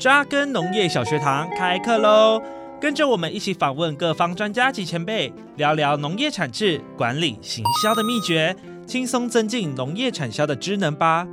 扎根农业小学堂开课喽！跟着我们一起访问各方专家及前辈，聊聊农业产制、管理、行销的秘诀，轻松增进农业产销的知能吧。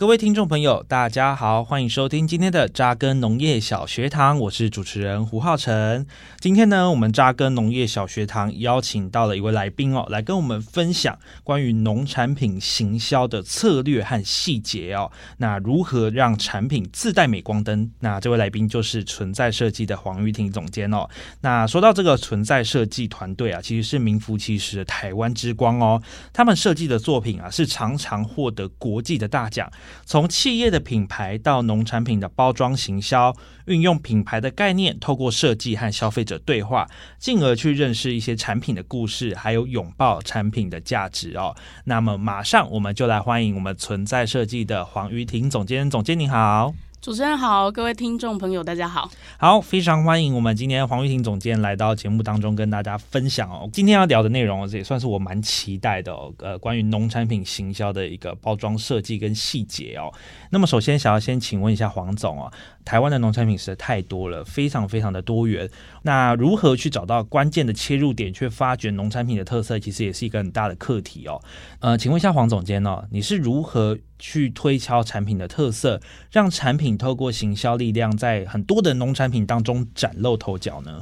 各位听众朋友，大家好，欢迎收听今天的扎根农业小学堂，我是主持人胡浩辰。今天呢，我们扎根农业小学堂邀请到了一位来宾哦，来跟我们分享关于农产品行销的策略和细节哦。那如何让产品自带美光灯？那这位来宾就是存在设计的黄玉婷总监哦。那说到这个存在设计团队啊，其实是名副其实的台湾之光哦。他们设计的作品啊，是常常获得国际的大奖。从企业的品牌到农产品的包装行销，运用品牌的概念，透过设计和消费者对话，进而去认识一些产品的故事，还有拥抱产品的价值哦。那么，马上我们就来欢迎我们存在设计的黄瑜婷总监，总监您好。主持人好，各位听众朋友，大家好。好，非常欢迎我们今天黄玉婷总监来到节目当中，跟大家分享哦。今天要聊的内容，这也算是我蛮期待的哦。呃，关于农产品行销的一个包装设计跟细节哦。那么，首先想要先请问一下黄总哦，台湾的农产品实在太多了，非常非常的多元。那如何去找到关键的切入点，去发掘农产品的特色，其实也是一个很大的课题哦。呃，请问一下黄总监哦，你是如何去推敲产品的特色，让产品透过行销力量，在很多的农产品当中崭露头角呢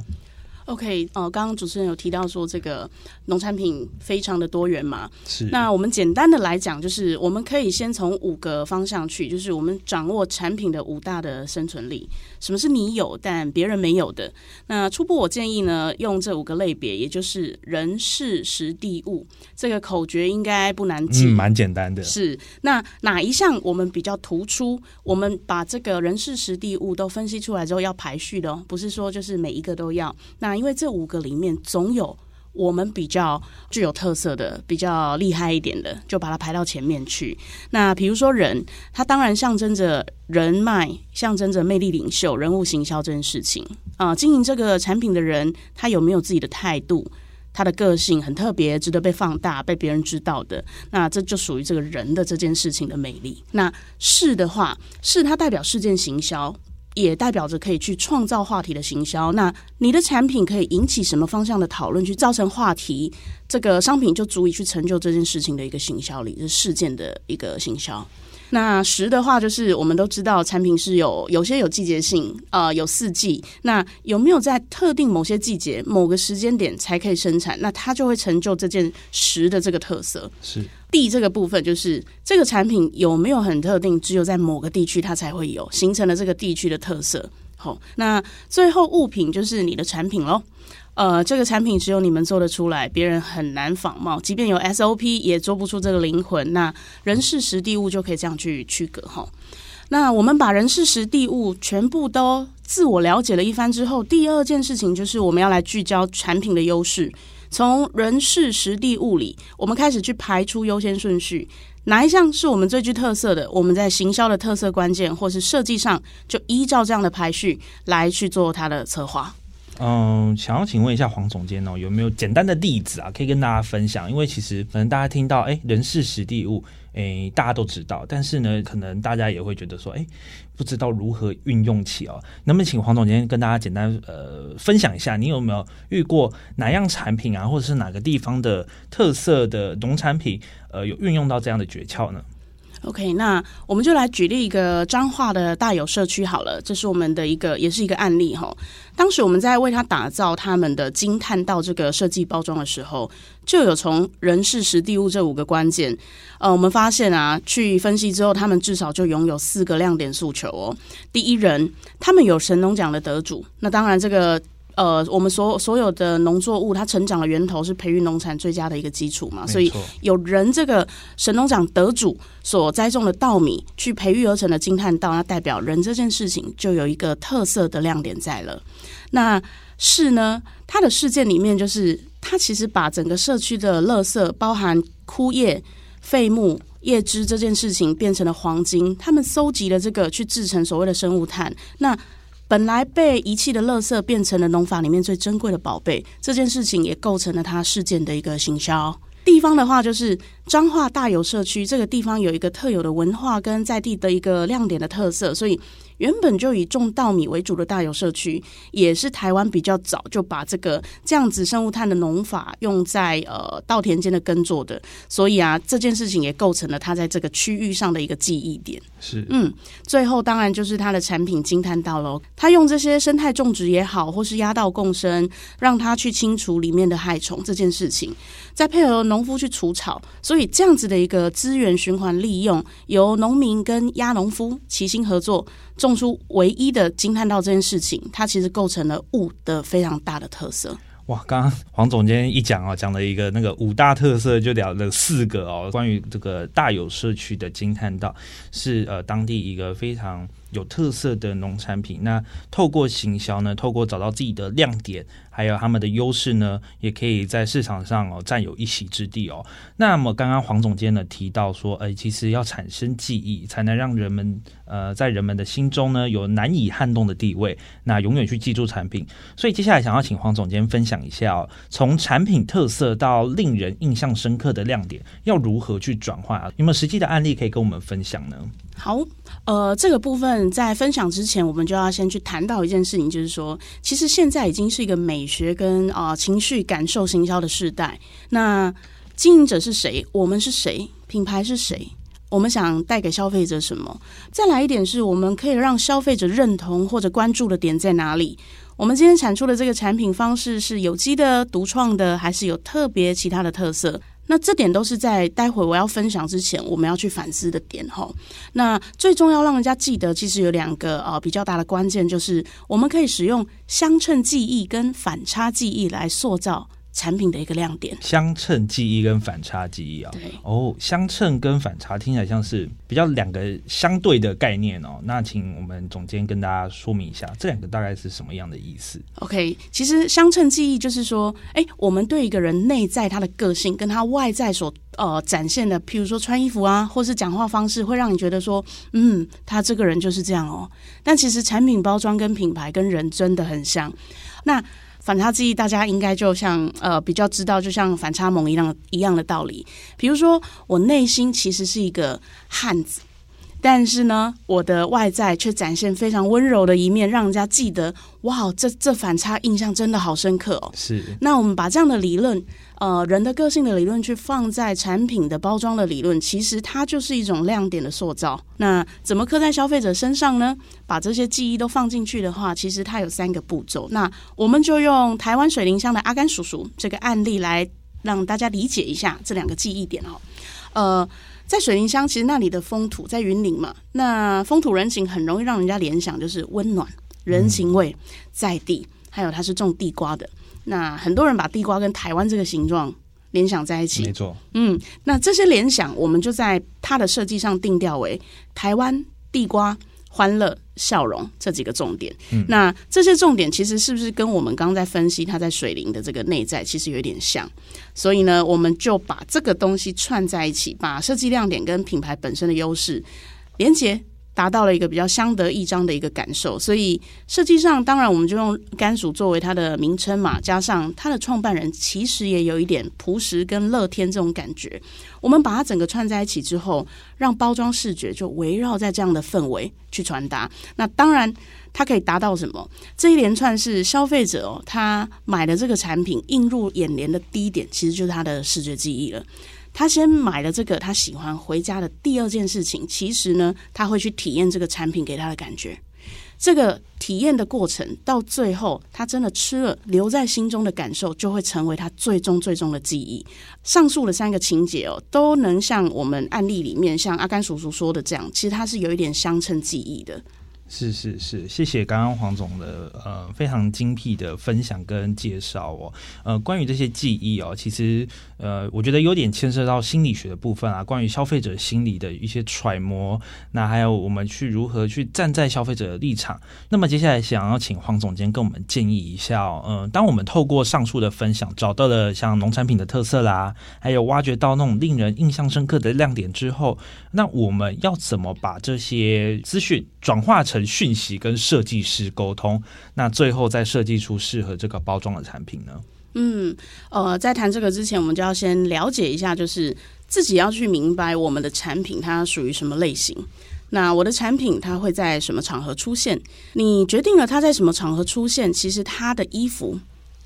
？OK，呃，刚刚主持人有提到说这个农产品非常的多元嘛，是。那我们简单的来讲，就是我们可以先从五个方向去，就是我们掌握产品的五大的生存力。什么是你有但别人没有的？那初步我建议呢，用这五个类别，也就是人、事、时、地、物，这个口诀应该不难记，嗯，蛮简单的。是。那哪一项我们比较突出？我们把这个人、事、时、地、物都分析出来之后，要排序的哦，不是说就是每一个都要。那因为这五个里面总有我们比较具有特色的、比较厉害一点的，就把它排到前面去。那比如说人，它当然象征着人脉，象征着魅力领袖、人物行销这件事情啊。经营这个产品的人，他有没有自己的态度？他的个性很特别，值得被放大、被别人知道的。那这就属于这个人的这件事情的魅力。那事的话，事它代表事件行销。也代表着可以去创造话题的行销。那你的产品可以引起什么方向的讨论，去造成话题，这个商品就足以去成就这件事情的一个行销力，是事件的一个行销。那时的话，就是我们都知道产品是有有些有季节性，呃，有四季。那有没有在特定某些季节、某个时间点才可以生产？那它就会成就这件时的这个特色。是。地这个部分就是这个产品有没有很特定，只有在某个地区它才会有，形成了这个地区的特色。好，那最后物品就是你的产品喽。呃，这个产品只有你们做得出来，别人很难仿冒，即便有 SOP 也做不出这个灵魂。那人事时地物就可以这样去区隔哈。那我们把人事时地物全部都自我了解了一番之后，第二件事情就是我们要来聚焦产品的优势。从人事实地物里，我们开始去排出优先顺序，哪一项是我们最具特色的？我们在行销的特色关键，或是设计上，就依照这样的排序来去做它的策划。嗯，想要请问一下黄总监哦，有没有简单的例子啊，可以跟大家分享？因为其实可能大家听到哎，人事实地物。诶，大家都知道，但是呢，可能大家也会觉得说，诶，不知道如何运用起哦。那么请黄总监跟大家简单呃分享一下，你有没有遇过哪样产品啊，或者是哪个地方的特色的农产品，呃，有运用到这样的诀窍呢？OK，那我们就来举例一个彰化的大有社区好了，这是我们的一个，也是一个案例哈。当时我们在为他打造他们的惊叹道这个设计包装的时候，就有从人事时地物这五个关键，呃，我们发现啊，去分析之后，他们至少就拥有四个亮点诉求哦。第一人，他们有神农奖的得主，那当然这个。呃，我们所所有的农作物，它成长的源头是培育农产最佳的一个基础嘛，所以有人这个神农奖得主所栽种的稻米去培育而成的金叹稻，那代表人这件事情就有一个特色的亮点在了。那事呢，它的事件里面就是它其实把整个社区的垃圾，包含枯叶、废木、叶枝这件事情变成了黄金，他们搜集了这个去制成所谓的生物炭，那。本来被遗弃的垃圾变成了农法里面最珍贵的宝贝，这件事情也构成了他事件的一个行销。地方的话，就是彰化大有社区这个地方有一个特有的文化跟在地的一个亮点的特色，所以。原本就以种稻米为主的大有社区，也是台湾比较早就把这个这样子生物炭的农法用在呃稻田间的耕作的，所以啊这件事情也构成了它在这个区域上的一个记忆点。是，嗯，最后当然就是它的产品惊叹到了，它用这些生态种植也好，或是压稻共生，让它去清除里面的害虫这件事情，再配合农夫去除草，所以这样子的一个资源循环利用，由农民跟鸭农夫齐心合作。种出唯一的惊叹道这件事情，它其实构成了雾的非常大的特色。哇，刚刚黄总监一讲哦，讲了一个那个五大特色，就聊了四个哦。关于这个大有社区的惊叹道，是呃当地一个非常有特色的农产品。那透过行销呢，透过找到自己的亮点。还有他们的优势呢，也可以在市场上哦占有一席之地哦。那么刚刚黄总监呢提到说，哎，其实要产生记忆，才能让人们呃在人们的心中呢有难以撼动的地位，那永远去记住产品。所以接下来想要请黄总监分享一下哦，从产品特色到令人印象深刻的亮点，要如何去转化啊？有没有实际的案例可以跟我们分享呢？好，呃，这个部分在分享之前，我们就要先去谈到一件事情，就是说，其实现在已经是一个美学跟啊、情绪感受行销的时代。那经营者是谁？我们是谁？品牌是谁？我们想带给消费者什么？再来一点是，我们可以让消费者认同或者关注的点在哪里？我们今天产出的这个产品方式是有机的、独创的，还是有特别其他的特色？那这点都是在待会我要分享之前，我们要去反思的点哈。那最重要让人家记得，其实有两个呃比较大的关键，就是我们可以使用相称记忆跟反差记忆来塑造。产品的一个亮点，相称记忆跟反差记忆啊，对哦，相称跟反差听起来像是比较两个相对的概念哦。那请我们总监跟大家说明一下，这两个大概是什么样的意思？OK，其实相称记忆就是说，哎，我们对一个人内在他的个性跟他外在所呃展现的，譬如说穿衣服啊，或是讲话方式，会让你觉得说，嗯，他这个人就是这样哦。但其实产品包装跟品牌跟人真的很像，那。反差记忆，大家应该就像呃比较知道，就像反差萌一样一样的道理。比如说，我内心其实是一个汉子。但是呢，我的外在却展现非常温柔的一面，让人家记得哇，这这反差印象真的好深刻哦。是。那我们把这样的理论，呃，人的个性的理论，去放在产品的包装的理论，其实它就是一种亮点的塑造。那怎么刻在消费者身上呢？把这些记忆都放进去的话，其实它有三个步骤。那我们就用台湾水灵香的阿甘叔叔这个案例来让大家理解一下这两个记忆点哦。呃。在水林乡，其实那里的风土在云林嘛，那风土人情很容易让人家联想，就是温暖、人情味在地，还有它是种地瓜的。那很多人把地瓜跟台湾这个形状联想在一起，没错。嗯，那这些联想，我们就在它的设计上定调为台湾地瓜。欢乐、笑容这几个重点，嗯、那这些重点其实是不是跟我们刚刚在分析它在水灵的这个内在其实有点像？所以呢，我们就把这个东西串在一起，把设计亮点跟品牌本身的优势连接。达到了一个比较相得益彰的一个感受，所以设计上当然我们就用甘薯作为它的名称嘛，加上它的创办人其实也有一点朴实跟乐天这种感觉，我们把它整个串在一起之后，让包装视觉就围绕在这样的氛围去传达。那当然它可以达到什么？这一连串是消费者哦，他买的这个产品映入眼帘的第一点，其实就是他的视觉记忆了。他先买了这个他喜欢，回家的第二件事情，其实呢，他会去体验这个产品给他的感觉。这个体验的过程到最后，他真的吃了，留在心中的感受，就会成为他最终最终的记忆。上述的三个情节哦，都能像我们案例里面，像阿甘叔叔说的这样，其实它是有一点相称记忆的。是是是，谢谢刚刚黄总的呃非常精辟的分享跟介绍哦。呃，关于这些记忆哦，其实呃我觉得有点牵涉到心理学的部分啊，关于消费者心理的一些揣摩，那还有我们去如何去站在消费者的立场。那么接下来想要请黄总监跟我们建议一下哦，嗯、呃，当我们透过上述的分享，找到了像农产品的特色啦，还有挖掘到那种令人印象深刻的亮点之后，那我们要怎么把这些资讯转化成讯息跟设计师沟通，那最后再设计出适合这个包装的产品呢？嗯，呃，在谈这个之前，我们就要先了解一下，就是自己要去明白我们的产品它属于什么类型。那我的产品它会在什么场合出现？你决定了它在什么场合出现，其实它的衣服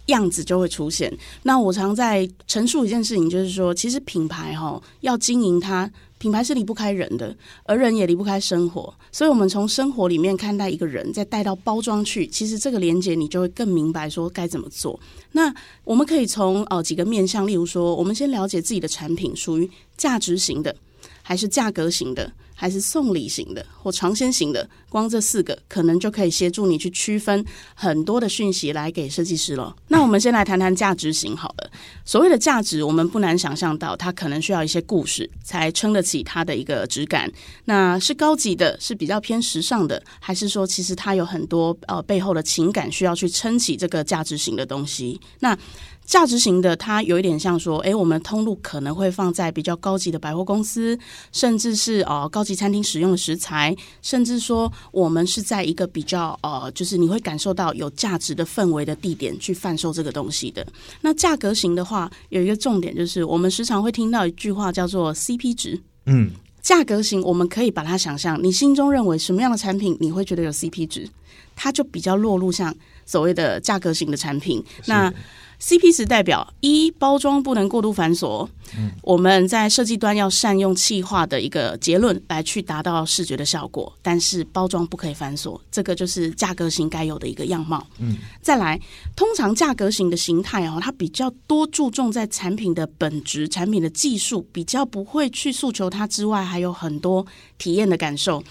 样子就会出现。那我常在陈述一件事情，就是说，其实品牌哈要经营它。品牌是离不开人的，而人也离不开生活，所以，我们从生活里面看待一个人，再带到包装去，其实这个连接你就会更明白说该怎么做。那我们可以从呃几个面向，例如说，我们先了解自己的产品属于价值型的，还是价格型的。还是送礼型的或尝鲜型的，光这四个可能就可以协助你去区分很多的讯息来给设计师了。那我们先来谈谈价值型好了。所谓的价值，我们不难想象到，它可能需要一些故事才撑得起它的一个质感。那是高级的，是比较偏时尚的，还是说其实它有很多呃背后的情感需要去撑起这个价值型的东西？那价值型的，它有一点像说，诶，我们通路可能会放在比较高级的百货公司，甚至是哦高级餐厅使用的食材，甚至说我们是在一个比较呃，就是你会感受到有价值的氛围的地点去贩售这个东西的。那价格型的话，有一个重点就是，我们时常会听到一句话叫做 CP 值。嗯，价格型我们可以把它想象，你心中认为什么样的产品你会觉得有 CP 值，它就比较落入像所谓的价格型的产品。那 CP 值代表一，包装不能过度繁琐，嗯，我们在设计端要善用气化的一个结论来去达到视觉的效果，但是包装不可以繁琐，这个就是价格型该有的一个样貌。嗯，再来，通常价格型的形态哦，它比较多注重在产品的本质、产品的技术，比较不会去诉求它之外，还有很多体验的感受。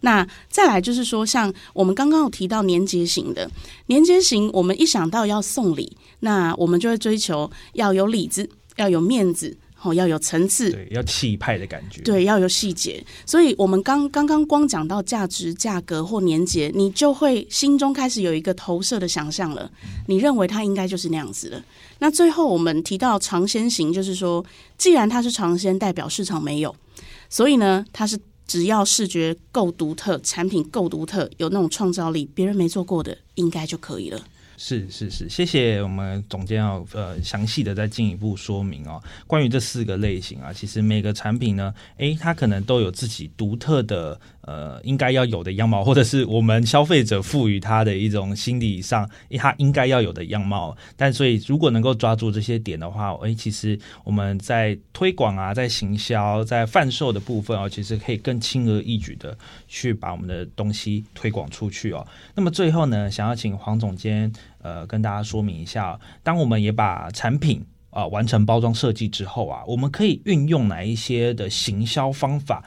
那再来就是说，像我们刚刚有提到年节型的年节型，我们一想到要送礼，那我们就会追求要有里子，要有面子，哦，要有层次，对，要气派的感觉，对，要有细节。所以，我们刚刚刚光讲到价值、价格或年节，你就会心中开始有一个投射的想象了。你认为它应该就是那样子的。那最后我们提到尝鲜型，就是说，既然它是尝鲜，代表市场没有，所以呢，它是。只要视觉够独特，产品够独特，有那种创造力，别人没做过的，应该就可以了。是是是，谢谢我们总监要呃详细的再进一步说明哦。关于这四个类型啊，其实每个产品呢，诶，它可能都有自己独特的呃应该要有的样貌，或者是我们消费者赋予它的一种心理上它应该要有的样貌。但所以如果能够抓住这些点的话，诶，其实我们在推广啊，在行销、在贩售的部分哦，其实可以更轻而易举的去把我们的东西推广出去哦。那么最后呢，想要请黄总监。呃，跟大家说明一下，当我们也把产品啊、完成包装设计之后啊，我们可以运用哪一些的行销方法，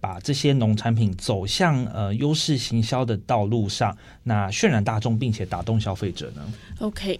把这些农产品走向呃优势行销的道路上，那渲染大众，并且打动消费者呢？OK，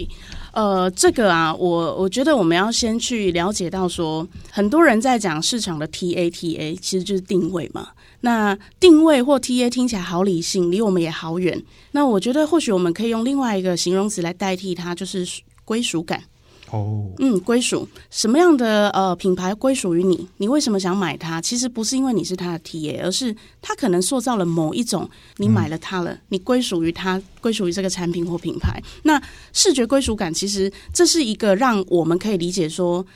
呃，这个啊，我我觉得我们要先去了解到说，很多人在讲市场的 TA TA，其实就是定位嘛。那定位或 TA 听起来好理性，离我们也好远。那我觉得或许我们可以用另外一个形容词来代替它，就是归属感。哦，嗯，归属什么样的呃品牌归属于你？你为什么想买它？其实不是因为你是它的 TA，而是它可能塑造了某一种你买了它了，嗯、你归属于它，归属于这个产品或品牌。那视觉归属感，其实这是一个让我们可以理解说。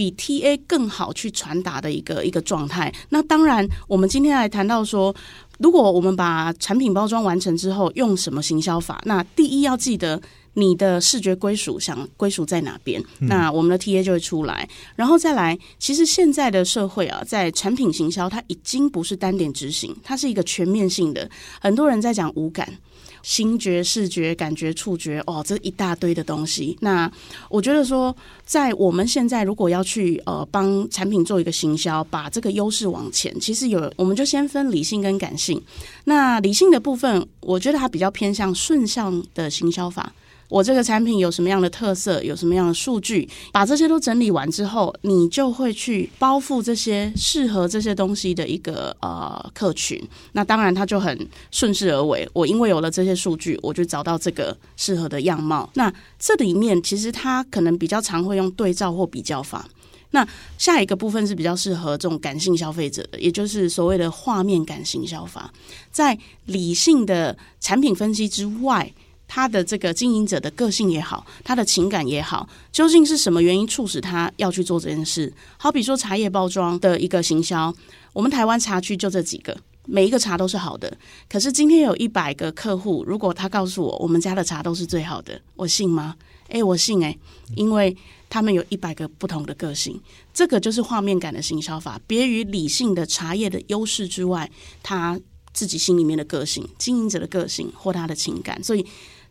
比 TA 更好去传达的一个一个状态。那当然，我们今天来谈到说，如果我们把产品包装完成之后，用什么行销法？那第一要记得你的视觉归属，想归属在哪边？那我们的 TA 就会出来。然后再来，其实现在的社会啊，在产品行销，它已经不是单点执行，它是一个全面性的。很多人在讲五感。听觉、视觉、感觉、触觉，哦，这一大堆的东西。那我觉得说，在我们现在如果要去呃帮产品做一个行销，把这个优势往前，其实有我们就先分理性跟感性。那理性的部分，我觉得它比较偏向顺向的行销法。我这个产品有什么样的特色，有什么样的数据，把这些都整理完之后，你就会去包覆这些适合这些东西的一个呃客群。那当然，它就很顺势而为。我因为有了这些数据，我就找到这个适合的样貌。那这里面其实它可能比较常会用对照或比较法。那下一个部分是比较适合这种感性消费者的，也就是所谓的画面感行销法。在理性的产品分析之外。他的这个经营者的个性也好，他的情感也好，究竟是什么原因促使他要去做这件事？好比说茶叶包装的一个行销，我们台湾茶区就这几个，每一个茶都是好的。可是今天有一百个客户，如果他告诉我我们家的茶都是最好的，我信吗？诶，我信诶，因为他们有一百个不同的个性，这个就是画面感的行销法，别于理性的茶叶的优势之外，他自己心里面的个性、经营者的个性或他的情感，所以。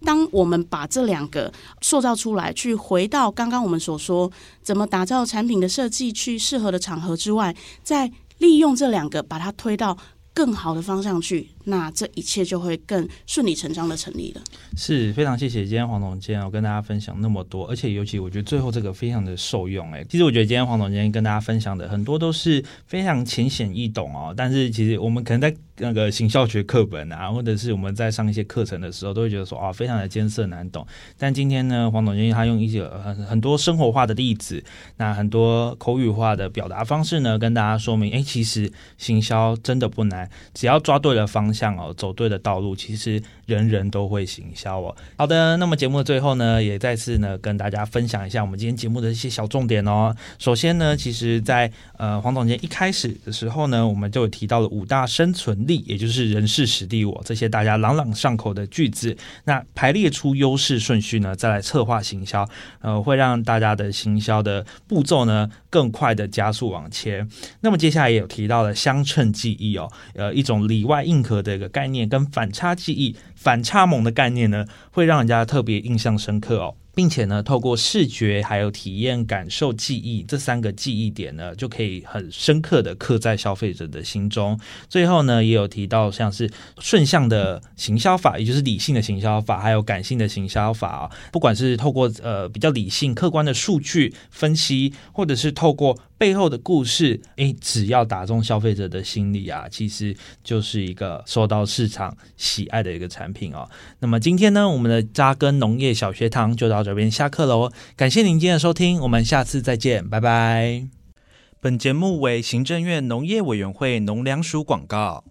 当我们把这两个塑造出来，去回到刚刚我们所说，怎么打造产品的设计，去适合的场合之外，再利用这两个，把它推到更好的方向去，那这一切就会更顺理成章的成立了。是非常谢谢今天黄总监，我跟大家分享那么多，而且尤其我觉得最后这个非常的受用。哎，其实我觉得今天黄总监跟大家分享的很多都是非常浅显易懂哦，但是其实我们可能在。那个行销学课本啊，或者是我们在上一些课程的时候，都会觉得说啊，非常的艰涩难懂。但今天呢，黄总监他用一些很很多生活化的例子，那很多口语化的表达方式呢，跟大家说明，哎，其实行销真的不难，只要抓对了方方向哦，走对的道路，其实人人都会行销哦。好的，那么节目的最后呢，也再次呢跟大家分享一下我们今天节目的一些小重点哦。首先呢，其实在呃黄总监一开始的时候呢，我们就有提到了五大生存力，也就是人事时地我这些大家朗朗上口的句子，那排列出优势顺序呢，再来策划行销，呃，会让大家的行销的步骤呢更快的加速往前。那么接下来也有提到了相称记忆哦，呃，一种里外硬核的一个概念，跟反差记忆、反差萌的概念呢，会让人家特别印象深刻哦。并且呢，透过视觉、还有体验、感受、记忆这三个记忆点呢，就可以很深刻的刻在消费者的心中。最后呢，也有提到像是顺向的行销法，也就是理性的行销法，还有感性的行销法啊。不管是透过呃比较理性、客观的数据分析，或者是透过背后的故事，诶，只要打中消费者的心理啊，其实就是一个受到市场喜爱的一个产品哦。那么今天呢，我们的扎根农业小学堂就到这边下课喽。感谢您今天的收听，我们下次再见，拜拜。本节目为行政院农业委员会农粮署广告。